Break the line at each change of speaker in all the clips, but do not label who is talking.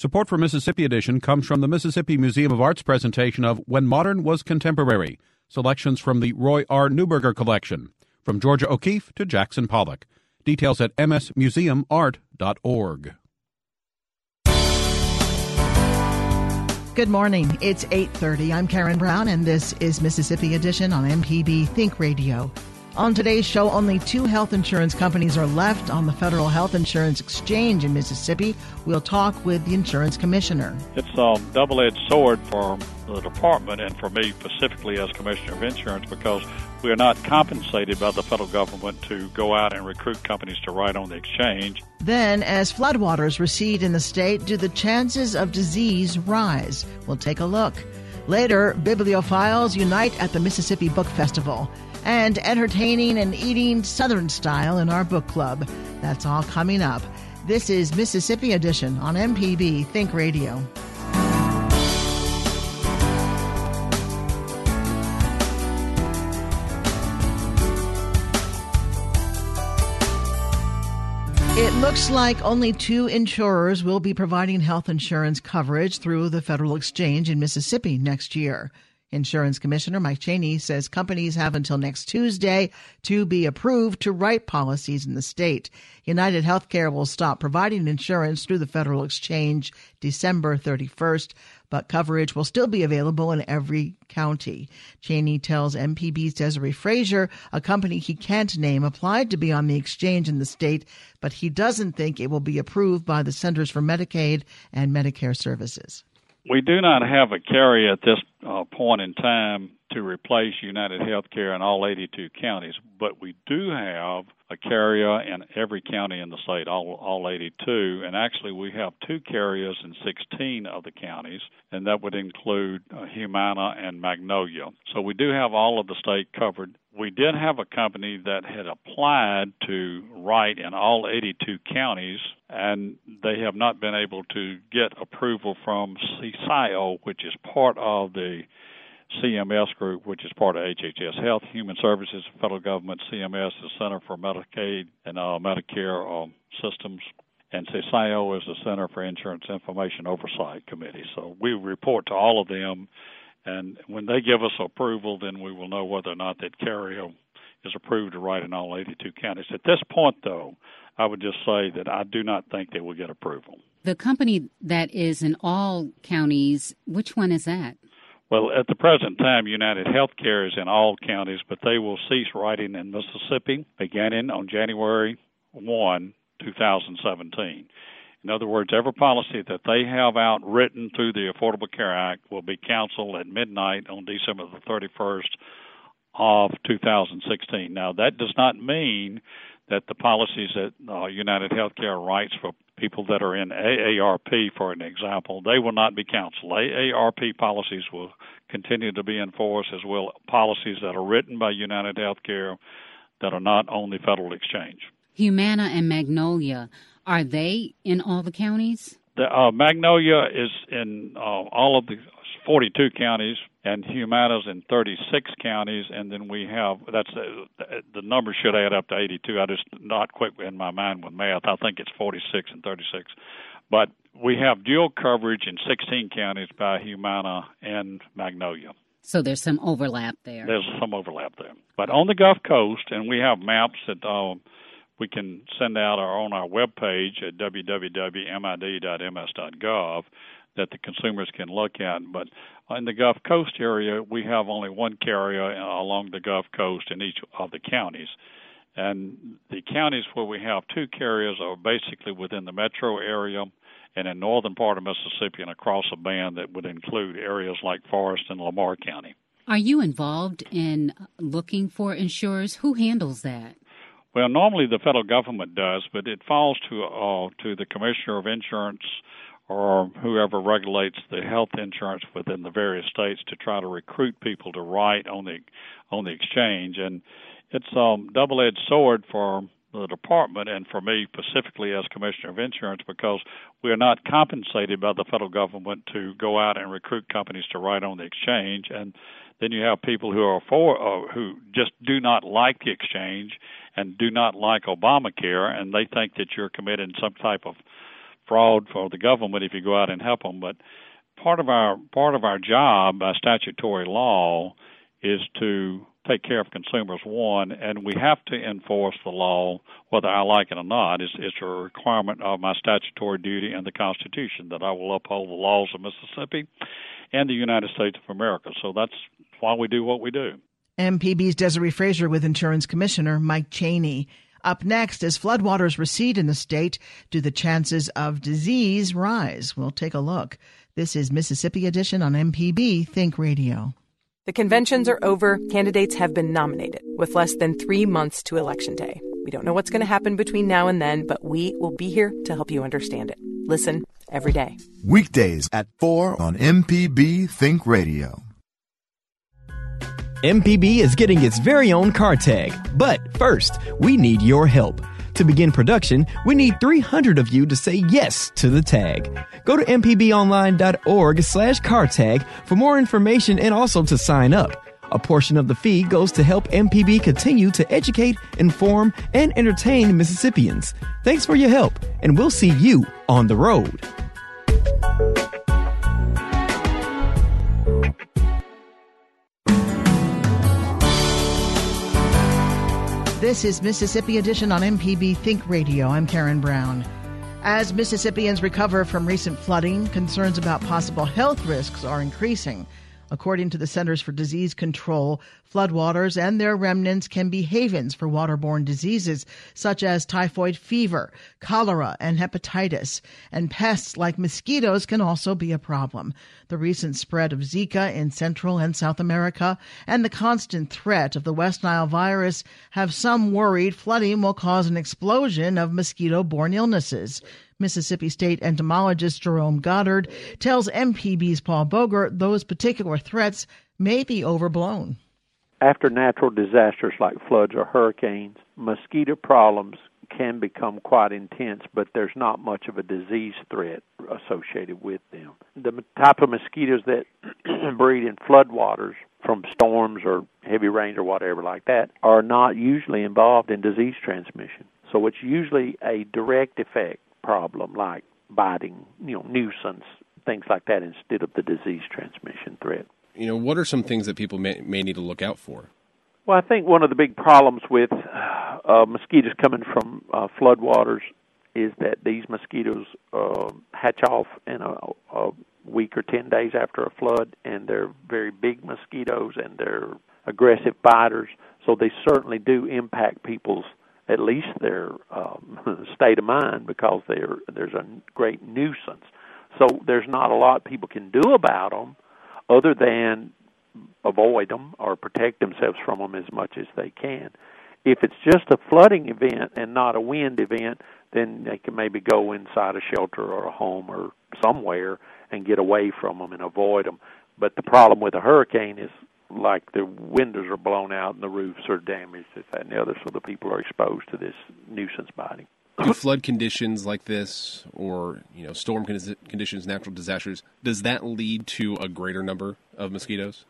Support for Mississippi Edition comes from the Mississippi Museum of Art's presentation of When Modern Was Contemporary, selections from the Roy R. Neuberger collection, from Georgia O'Keeffe to Jackson Pollock. Details at msmuseumart.org.
Good morning. It's 8:30. I'm Karen Brown and this is Mississippi Edition on MPB Think Radio. On today's show, only two health insurance companies are left on the Federal Health Insurance Exchange in Mississippi. We'll talk with the insurance commissioner.
It's a double-edged sword for the department and for me specifically as commissioner of insurance because we are not compensated by the federal government to go out and recruit companies to write on the exchange.
Then, as floodwaters recede in the state, do the chances of disease rise? We'll take a look. Later, bibliophiles unite at the Mississippi Book Festival and entertaining and eating Southern style in our book club. That's all coming up. This is Mississippi Edition on MPB Think Radio. It looks like only two insurers will be providing health insurance coverage through the federal exchange in Mississippi next year. Insurance Commissioner Mike Chaney says companies have until next Tuesday to be approved to write policies in the state. United Healthcare will stop providing insurance through the federal exchange December 31st, but coverage will still be available in every county. Chaney tells MPB's Desare Frazier a company he can't name applied to be on the exchange in the state, but he doesn't think it will be approved by the Centers for Medicaid and Medicare Services.
We do not have a carrier at this uh, point in time to replace United Healthcare in all 82 counties, but we do have a carrier in every county in the state, all, all 82. And actually, we have two carriers in 16 of the counties, and that would include uh, Humana and Magnolia. So we do have all of the state covered. We did have a company that had applied to write in all 82 counties, and they have not been able to get approval from CSIO, which is part of the CMS Group, which is part of HHS Health, Human Services, Federal Government, CMS, the Center for Medicaid and uh, Medicare uh, Systems, and CSIO is the Center for Insurance Information Oversight Committee. So we report to all of them, and when they give us approval, then we will know whether or not that carrier is approved to write in all 82 counties. At this point, though, I would just say that I do not think they will get approval.
The company that is in all counties, which one is that?
Well, at the present time, United Healthcare is in all counties, but they will cease writing in Mississippi beginning on January 1, 2017. In other words, every policy that they have out written through the Affordable Care Act will be canceled at midnight on December the 31st of 2016. Now, that does not mean that the policies that uh, United Healthcare writes for people that are in AARP, for an example, they will not be counseled. AARP policies will continue to be enforced, as will policies that are written by United Healthcare that are not on the federal exchange.
Humana and Magnolia, are they in all the counties?
The, uh, Magnolia is in uh, all of the 42 counties, and Humana's in 36 counties, and then we have that's the, the number should add up to 82. I just not quick in my mind with math. I think it's 46 and 36, but we have dual coverage in 16 counties by Humana and Magnolia.
So there's some overlap there.
There's some overlap there, but on the Gulf Coast, and we have maps that. Uh, we can send out our on our web page at www.mid.ms.gov that the consumers can look at. But in the Gulf Coast area, we have only one carrier along the Gulf Coast in each of the counties. And the counties where we have two carriers are basically within the metro area and in northern part of Mississippi and across a band that would include areas like Forrest and Lamar County.
Are you involved in looking for insurers? Who handles that?
Well, normally the federal government does, but it falls to uh, to the commissioner of insurance or whoever regulates the health insurance within the various states to try to recruit people to write on the on the exchange. And it's a um, double-edged sword for the department and for me specifically as commissioner of insurance because we are not compensated by the federal government to go out and recruit companies to write on the exchange. And then you have people who are for uh, who just do not like the exchange and do not like Obamacare and they think that you're committing some type of fraud for the government if you go out and help them but part of our part of our job by statutory law is to take care of consumers one and we have to enforce the law whether i like it or not. It's, it's a requirement of my statutory duty and the constitution that i will uphold the laws of mississippi and the united states of america. So that's why we do what we do.
Mpb's Desare Frazier with insurance commissioner mike chaney up next, as floodwaters recede in the state, do the chances of disease rise? We'll take a look. This is Mississippi Edition on MPB Think Radio.
The conventions are over, candidates have been nominated, with less than three months to Election Day. We don't know what's going to happen between now and then, but we will be here to help you understand it. Listen every day.
Weekdays at 4 on MPB Think Radio.
MPB is getting its very own car tag. But first, we need your help. To begin production, we need 300 of you to say yes to the tag. Go to mpbonline.org slash car tag for more information and also to sign up. A portion of the fee goes to help MPB continue to educate, inform, and entertain Mississippians. Thanks for your help, and we'll see you on the road.
This is Mississippi Edition on MPB Think Radio. I'm Karen Brown. As Mississippians recover from recent flooding, concerns about possible health risks are increasing. According to the Centers for Disease Control, floodwaters and their remnants can be havens for waterborne diseases such as typhoid fever, cholera, and hepatitis. And pests like mosquitoes can also be a problem. The recent spread of Zika in Central and South America and the constant threat of the West Nile virus have some worried flooding will cause an explosion of mosquito borne illnesses. Mississippi State entomologist Jerome Goddard tells MPB's Paul Boger those particular threats may be overblown.
After natural disasters like floods or hurricanes, mosquito problems can become quite intense, but there's not much of a disease threat associated with them. The type of mosquitoes that breed in floodwaters from storms or heavy rains or whatever like that are not usually involved in disease transmission. So it's usually a direct effect problem like biting, you know, nuisance, things like that instead of the disease transmission threat.
You know, what are some things that people may, may need to look out for?
Well, I think one of the big problems with uh, mosquitoes coming from uh, floodwaters is that these mosquitoes uh, hatch off in a, a week or 10 days after a flood, and they're very big mosquitoes and they're aggressive biters, so they certainly do impact people's at least their um, state of mind because they're there's a great nuisance. So there's not a lot people can do about them other than avoid them or protect themselves from them as much as they can. If it's just a flooding event and not a wind event, then they can maybe go inside a shelter or a home or somewhere and get away from them and avoid them. But the problem with a hurricane is like the windows are blown out and the roofs are damaged, this, that, and the other, so the people are exposed to this nuisance biting.
Do flood conditions like this, or you know, storm conditions, natural disasters, does that lead to a greater number of mosquitoes?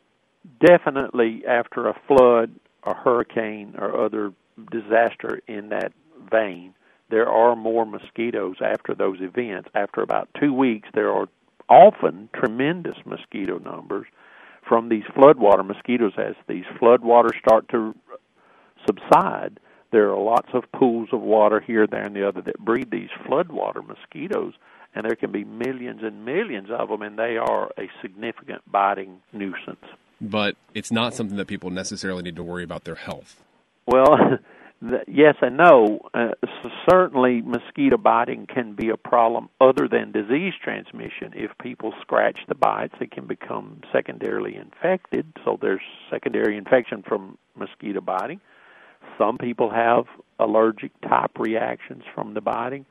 Definitely, after a flood, a hurricane, or other disaster in that vein, there are more mosquitoes after those events. After about two weeks, there are often tremendous mosquito numbers from these floodwater mosquitoes as these floodwaters start to subside There are lots of pools of water here, there, and the other that breed these floodwater mosquitoes, and there can be millions and millions of them, and they are a significant biting nuisance.
But it's not something that people necessarily need to worry about their health.
Well, yes and no. Uh, certainly, mosquito biting can be a problem other than disease transmission. If people scratch the bites, they can become secondarily infected. So there's secondary infection from mosquito biting. Some people have allergic type reactions from the biting,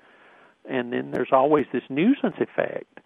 and then there's always this nuisance effect.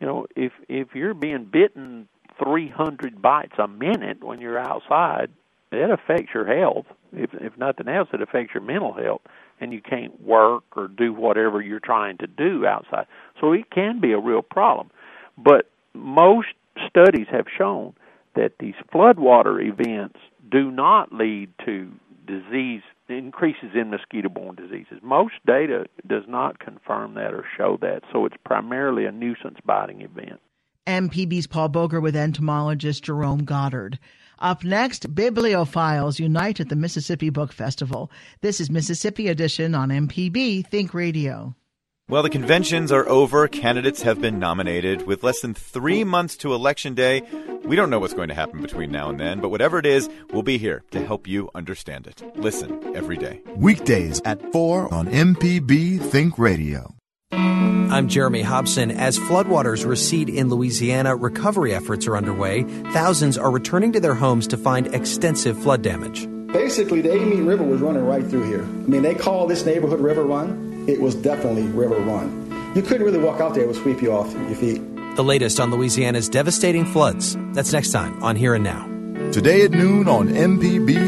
You know, if if you're being bitten 300 bites a minute when you're outside, it affects your health. If if nothing else, it affects your mental health, and you can't work or do whatever you're trying to do outside. So it can be a real problem. But most studies have shown that these floodwater events do not lead to disease increases in mosquito-borne diseases. Most data does not confirm that or show that, so it's primarily a nuisance biting event.
MPB's Paul Boger with entomologist Jerome Goddard. Up next, Bibliophiles unite at the Mississippi Book Festival. This is Mississippi Edition on MPB Think Radio.
Well, the conventions are over. Candidates have been nominated. With less than three months to Election Day, we don't know what's going to happen between now and then, but whatever it is, we'll be here to help you understand it. Listen every day.
Weekdays at 4 on MPB Think Radio.
I'm Jeremy Hobson. As floodwaters recede in Louisiana, recovery efforts are underway. Thousands are returning to their homes to find extensive flood damage.
Basically, the Amite River was running right through here. I mean, they call this neighborhood River Run. It was definitely River Run. You couldn't really walk out there, it would sweep you off your feet.
The latest on Louisiana's devastating floods. That's next time on Here and Now.
Today at noon on MPB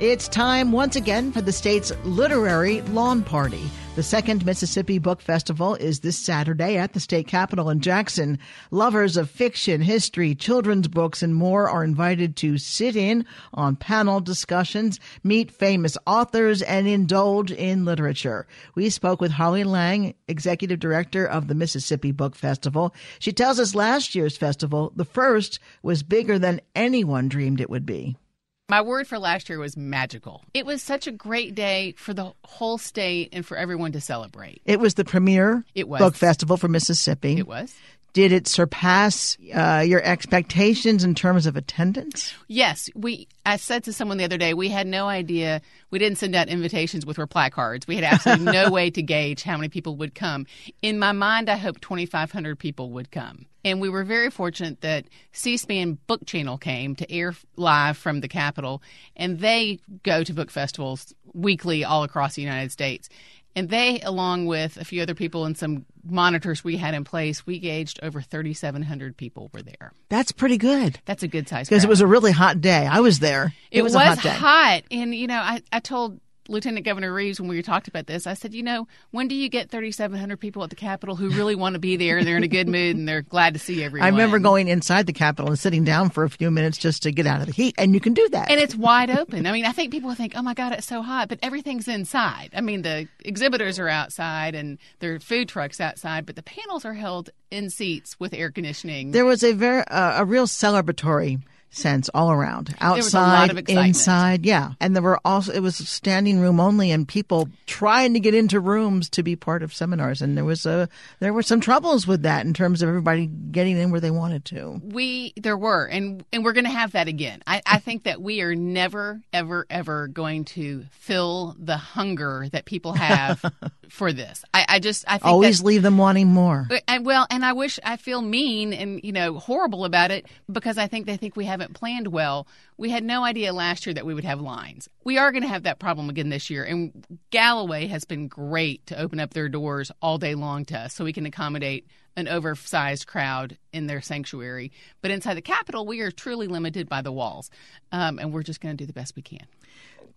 It's time once again for the state's literary lawn party. The second Mississippi Book Festival is this Saturday at the state capitol in Jackson. Lovers of fiction, history, children's books, and more are invited to sit in on panel discussions, meet famous authors, and indulge in literature. We spoke with Holly Lange, executive director of the Mississippi Book Festival. She tells us last year's festival, the first, was bigger than anyone dreamed it would be.
My word for last year was magical. It was such a great day for the whole state and for everyone to celebrate.
It was the premier
it was.
book festival for Mississippi.
It was.
Did it surpass uh, your expectations in terms of attendance?
Yes, we. I said to someone the other day, we had no idea. We didn't send out invitations with reply cards. We had absolutely no way to gauge how many people would come. In my mind, I hoped 2,500 people would come, and we were very fortunate that C-SPAN Book Channel came to air live from the Capitol, and they go to book festivals weekly all across the United States. And they, along with a few other people and some monitors we had in place, we gauged over 3,700 people were there.
That's pretty good.
That's a good size.
Because it was a really hot day. I was there.
It,
it was,
was,
hot,
hot, And, you know, I, I told Lieutenant Governor Reeves when we talked about this. I said, you know, when do you get 3,700 people at the Capitol who really want to be there and they're in a good mood and they're glad to see everyone?
I remember going inside the Capitol and sitting down for a few minutes just to get out of the heat, and you can do that.
And it's wide open. I mean, I think people think, oh my God, it's so hot, but everything's inside. I mean, the exhibitors are outside and there are food trucks outside, but the panels are held in seats with air conditioning.
There was a very uh, a real celebratory sense all around. Outside inside yeah. And there were also it was standing room only and people trying to get into rooms to be part of seminars. And there was a there were some troubles with that in terms of everybody getting in where they wanted to.
We there were. And and we're going to have that again. I i think that we are never ever ever going to fill the hunger that people have for this. I i just i think
always leave them wanting more.
Uh, and well and i wish i feel mean and you know horrible about it because i think they think we have haven't planned well. We had no idea last year that we would have lines. We are going to have that problem again this year. And Galloway has been great to open up their doors all day long to us so we can accommodate an oversized crowd in their sanctuary. But inside the Capitol, we are truly limited by the walls. Um, and we're just going to do the best we can.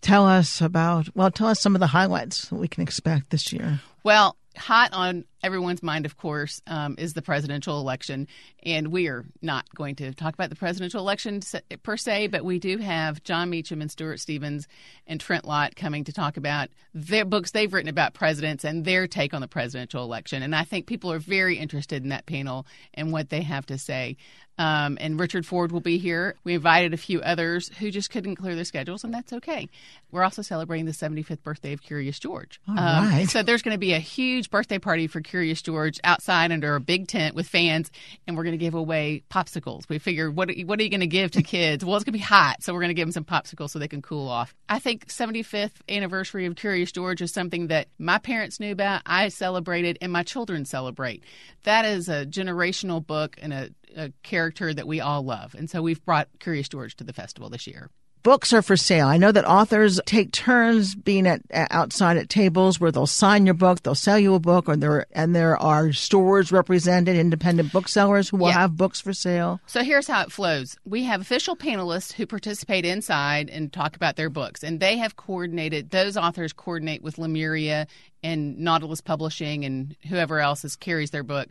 Tell us about, well, tell us some of the highlights that we can expect this year.
Well, hot on everyone's mind, of course, um, is the presidential election. And we are not going to talk about the presidential election per se, but we do have Jon Meacham and Stuart Stevens and Trent Lott coming to talk about their books they've written about presidents and their take on the presidential election. And I think people are very interested in that panel and what they have to say. Um, and Richard Ford will be here. We invited a few others who just couldn't clear their schedules, and that's okay. We're also celebrating the 75th birthday of Curious George.
All um, right.
So there's going to be a huge birthday party for Curious George outside under a big tent with fans, and we're going to give away popsicles. We figured, what, what are you going to give to kids? well, it's going to be hot, so we're going to give them some popsicles so they can cool off. I think 75th anniversary of Curious George is something that my parents knew about, I celebrated, and my children celebrate. That is a generational book and a a character that we all love. And so we've brought Curious George to the festival this year
books are for sale. I know that authors take turns being at, outside at tables where they'll sign your book, they'll sell you a book, or there and there are stores represented, independent booksellers who will yeah. have books for sale.
So here's how it flows: we have official panelists who participate inside and talk about their books, and they have coordinated. Those authors coordinate with Lemuria and Nautilus Publishing and whoever else is, carries their book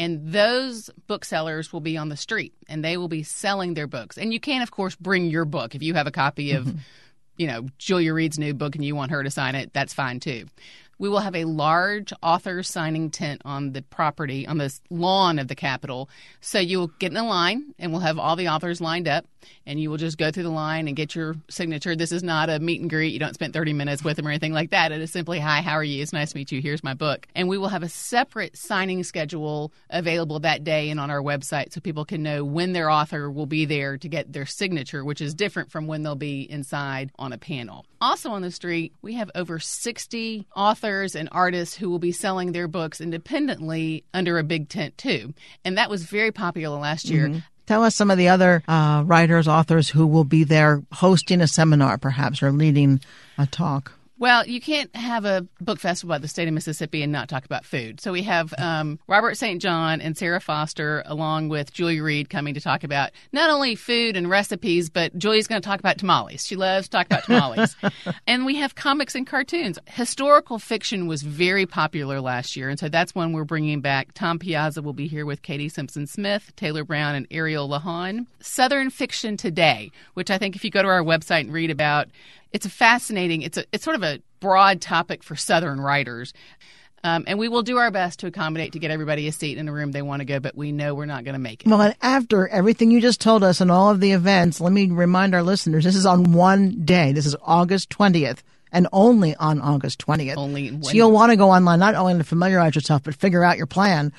and those booksellers will be on the street and they will be selling their books. And you can, of course, bring your book if you have a copy of, mm-hmm. you know, Julia Reed's new book and you want her to sign it. That's fine too. We will have a large author signing tent on the property, on the lawn of the Capitol. So you'll get in a line and we'll have all the authors lined up and you will just go through the line and get your signature. This is not a meet and greet. You don't spend 30 minutes with them or anything like that. It is simply, hi, how are you? It's nice to meet you. Here's my book. And we will have a separate signing schedule available that day and on our website so people can know when their author will be there to get their signature, which is different from when they'll be inside on a panel. Also on the street, we have over 60 authors and artists who will be selling their books independently under a big tent too. And that was very popular last year. Mm-hmm.
Tell us some of the other uh, writers, authors who will be there hosting a seminar, perhaps, or leading a talk.
Well, you can't have a book festival at the state of Mississippi and not talk about food. So we have um, Robert St. John and Sara Foster, along with Julie Reed, coming to talk about not only food and recipes, but Julie's going to talk about tamales. She loves to talk about tamales. and we have comics and cartoons. Historical fiction was very popular last year, and so that's one we're bringing back. Tom Piazza will be here with Katy Simpson Smith, Taylor Brown, and Ariel Lawhon. Southern Fiction Today, which I think if you go to our website and read about, it's a fascinating. It's a it's sort of a broad topic for Southern writers. Um, and we will do our best to accommodate to get everybody a seat in the room they want to go, but we know we're not going to make it.
Well, and after everything you just told us and all of the events, let me remind our listeners this is on one day. This is August 20th and only on August 20th.
Only
so you'll want to go online not only to familiarize yourself, but figure out your plan,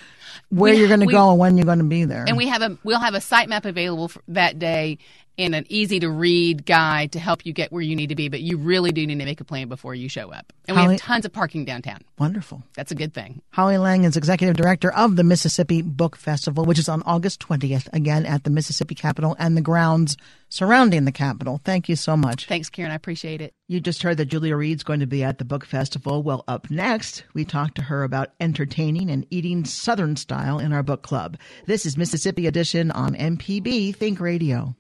where we, you're going to go and when you're going to be there.
And we have a we'll have a site map available that day and an easy to read guide to help you get where you need to be, but you really do need to make a plan before you show up. And Holly, we have tons of parking downtown.
Wonderful.
That's a good thing.
Holly Lange is executive director of the Mississippi Book Festival, which is on August 20th, again at the Mississippi Capitol and the grounds surrounding the Capitol. Thank you so much.
Thanks, Karen. I appreciate it.
You just heard that Julia Reed's going to be at the book festival. Well, up next, we talk to her about entertaining and eating Southern style in our book club. This is Mississippi Edition on MPB Think Radio.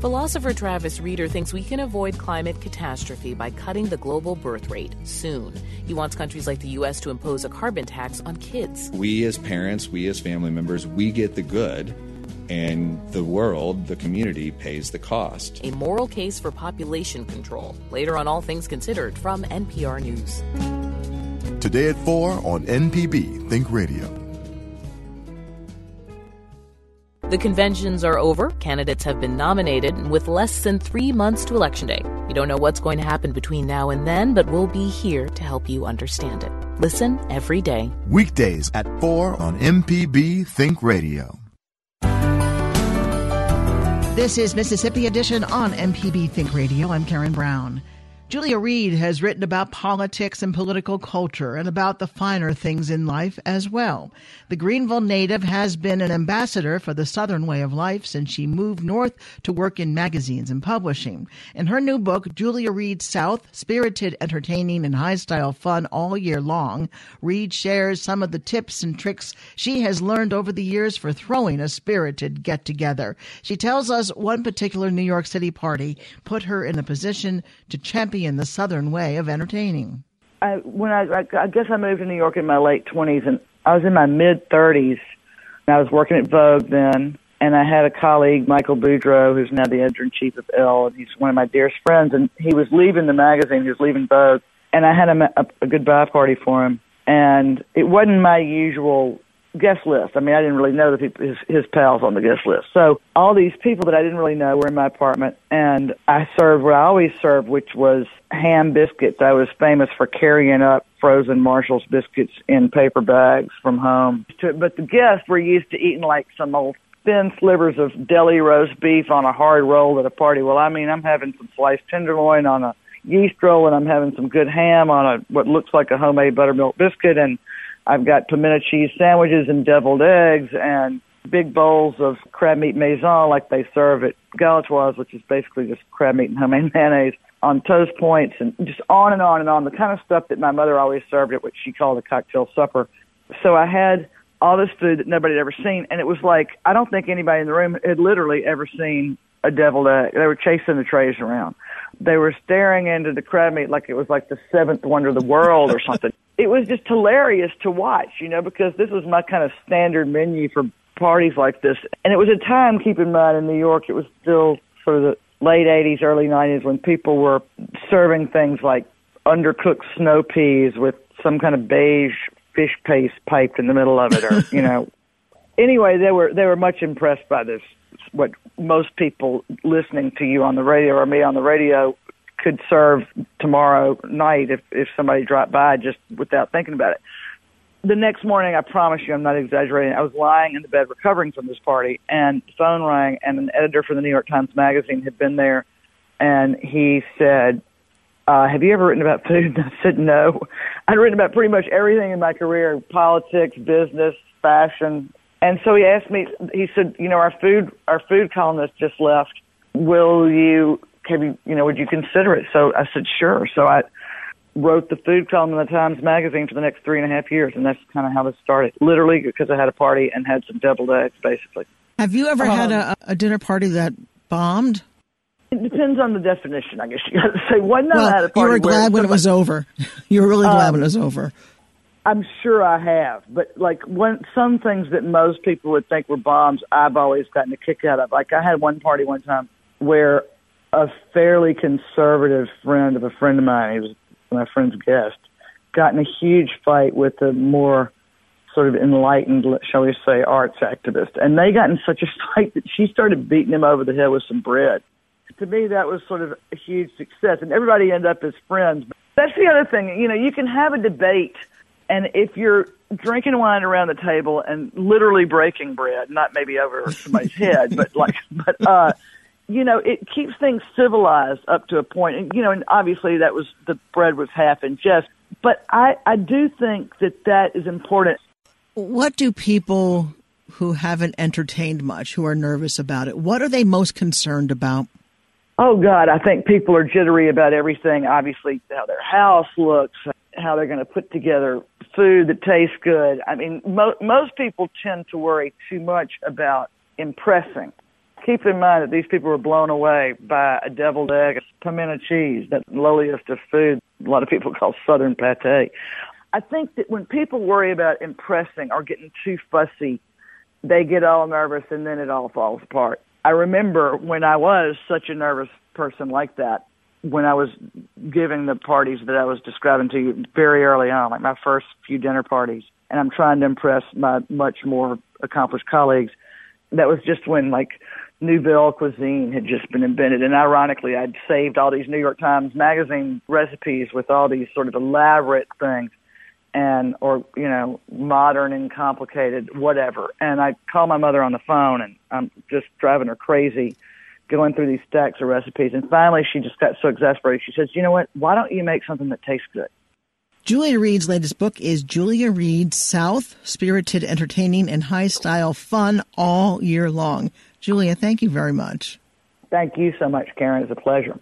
Philosopher Travis Rieder thinks we can avoid climate catastrophe by cutting the global birth rate soon. He wants countries like the U.S. to impose a carbon tax on kids.
We as parents, we as family members, we get the good, and the world, the community, pays the cost.
A moral case for population control. Later on All Things Considered from NPR News.
Today at 4 on MPB Think Radio.
The conventions are over, candidates have been nominated, and with less than three months to Election Day, You don't know what's going to happen between now and then, but we'll be here to help you understand it. Listen every day.
Weekdays at 4 on MPB Think Radio.
This is Mississippi Edition on MPB Think Radio. I'm Karen Brown. Julia Reed has written about politics and political culture and about the finer things in life as well. The Greenville native has been an ambassador for the Southern way of life since she moved north to work in magazines and publishing. In her new book, Julia Reed South, Spirited, Entertaining, and High Style Fun All Year Long, Reed shares some of the tips and tricks she has learned over the years for throwing a spirited get together. She tells us one particular New York City party put her in a position to champion champion the Southern way of entertaining.
I when I, I I guess I moved to New York in my late twenties, and I was in my mid thirties. And I was working at Vogue then, and I had a colleague, Michael Boodro, who's now the editor in chief of Elle, and he's one of my dearest friends. And he was leaving the magazine, he was leaving Vogue, and I had a, a, a goodbye party for him. And it wasn't my usual guest list. I mean, I didn't really know the people, his, his pals on the guest list. So all these people that I didn't really know were in my apartment, and I served what I always served, which was ham biscuits. I was famous for carrying up frozen Marshall's biscuits in paper bags from home. But the guests were used to eating like some old thin slivers of deli roast beef on a hard roll at a party. Well, I mean, I'm having some sliced tenderloin on a yeast roll, and I'm having some good ham on a what looks like a homemade buttermilk biscuit, and I've got pimento cheese sandwiches and deviled eggs and big bowls of crab meat maison like they serve at Galatoire's, which is basically just crab meat and homemade mayonnaise on toast points and just on and on and on. The kind of stuff that my mother always served at what she called a cocktail supper. So I had all this food that nobody had ever seen, and it was like I don't think anybody in the room had literally ever seen a deviled egg. They were chasing the trays around. They were staring into the crab meat like it was like the seventh wonder of the world or something. it was just hilarious to watch, you know, because this was my kind of standard menu for parties like this. And it was a time, keep in mind, in New York, it was still sort of the late 80s, early 90s when people were serving things like undercooked snow peas with some kind of beige fish paste piped in the middle of it or, you know. Anyway, they were they were much impressed by this what most people listening to you on the radio or me on the radio could serve tomorrow night if if somebody dropped by just without thinking about it. The next morning, I promise you, I'm not exaggerating. I was lying in the bed recovering from this party, and the phone rang, and an editor for the New York Times Magazine had been there, and he said, uh, "Have you ever written about food?" And I said, "No." I'd written about pretty much everything in my career: politics, business, fashion, and so he asked me. He said, "You know, our food our food columnist just left. Will you have you you know would you consider it?" So I said, "Sure." So I wrote the food column in the Times Magazine for the next three and a half years, and that's kind of how this started. Literally because I had a party and had some deviled eggs, basically.
Have you ever um, had a, a dinner party that bombed?
It depends on the definition, I guess you got to say. One night
well,
I had a party
you were glad when it was over. You were really glad
Um,
when it was over.
I'm sure I have, but like when some things that most people would think were bombs, I've always gotten a kick out of. Like I had one party one time where a fairly conservative friend of a friend of mine, he was my friend's guest, got in a huge fight with a more sort of enlightened, shall we say, arts activist, and they got in such a fight that she started beating him over the head with some bread. To me, that was sort of a huge success, and everybody ended up as friends. That's the other thing, you know, you can have a debate and if you're drinking wine around the table and literally breaking bread, not maybe over somebody's head, but like, but, uh, you know, it keeps things civilized up to a point. And, you know, and obviously that was, the bread was half in jest. But I, I do think that that is important.
What do people who haven't entertained much, who are nervous about it, what are they most concerned about?
Oh God, I think people are jittery about everything. Obviously, how their house looks, how they're going to put together food that tastes good. I mean, mo- most people tend to worry too much about impressing. Keep in mind that these people were blown away by a deviled egg, a pimento cheese, that lowliest of food a lot of people call southern pate. I think that when people worry about impressing or getting too fussy, they get all nervous and then it all falls apart. I remember when I was such a nervous person like that, when I was giving the parties that I was describing to you very early on, like my first few dinner parties, and I'm trying to impress my much more accomplished colleagues. That was just when like Nouvelle cuisine had just been invented, and ironically, I'd saved all these New York Times Magazine recipes with all these sort of elaborate things, and or you know modern and complicated whatever. And I call my mother on the phone, and I'm just driving her crazy going through these stacks of recipes. And finally, she just got so exasperated. She says, "You know what? Why don't you make something that tastes good?"
Julia Reed's latest book is Julia Reed South, spirited, entertaining, and high style fun all year long. Julia, thank you very much.
Thank you so much, Karen. It's a pleasure.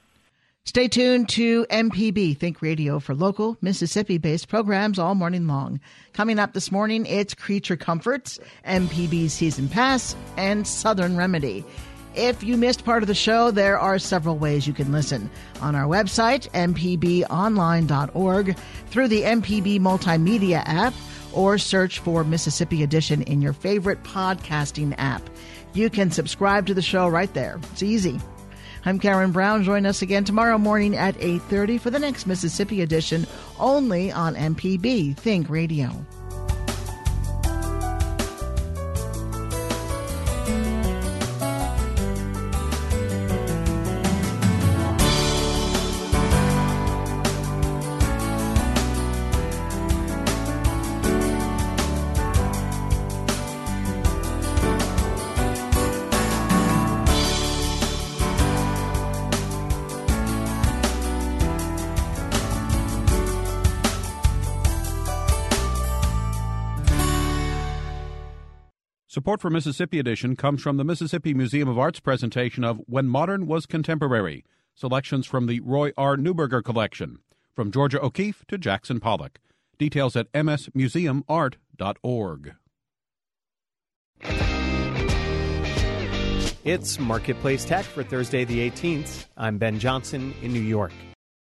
Stay tuned to MPB Think Radio for local Mississippi based programs all morning long. Coming up this morning, it's Creature Comforts, MPB Season Pass, and Southern Remedy. If you missed part of the show, there are several ways you can listen. On our website, mpbonline.org, through the MPB Multimedia app, or search for Mississippi Edition in your favorite podcasting app. You can subscribe to the show right there. It's easy. I'm Karen Brown. Join us again tomorrow morning at 8:30 for the next Mississippi edition only on MPB Think Radio.
Support for Mississippi Edition comes from the Mississippi Museum of Art's presentation of When Modern Was Contemporary, selections from the Roy R. Neuberger Collection, from Georgia O'Keeffe to Jackson Pollock. Details at msmuseumart.org.
It's Marketplace Tech for Thursday the 18th. I'm Ben Johnson in New York.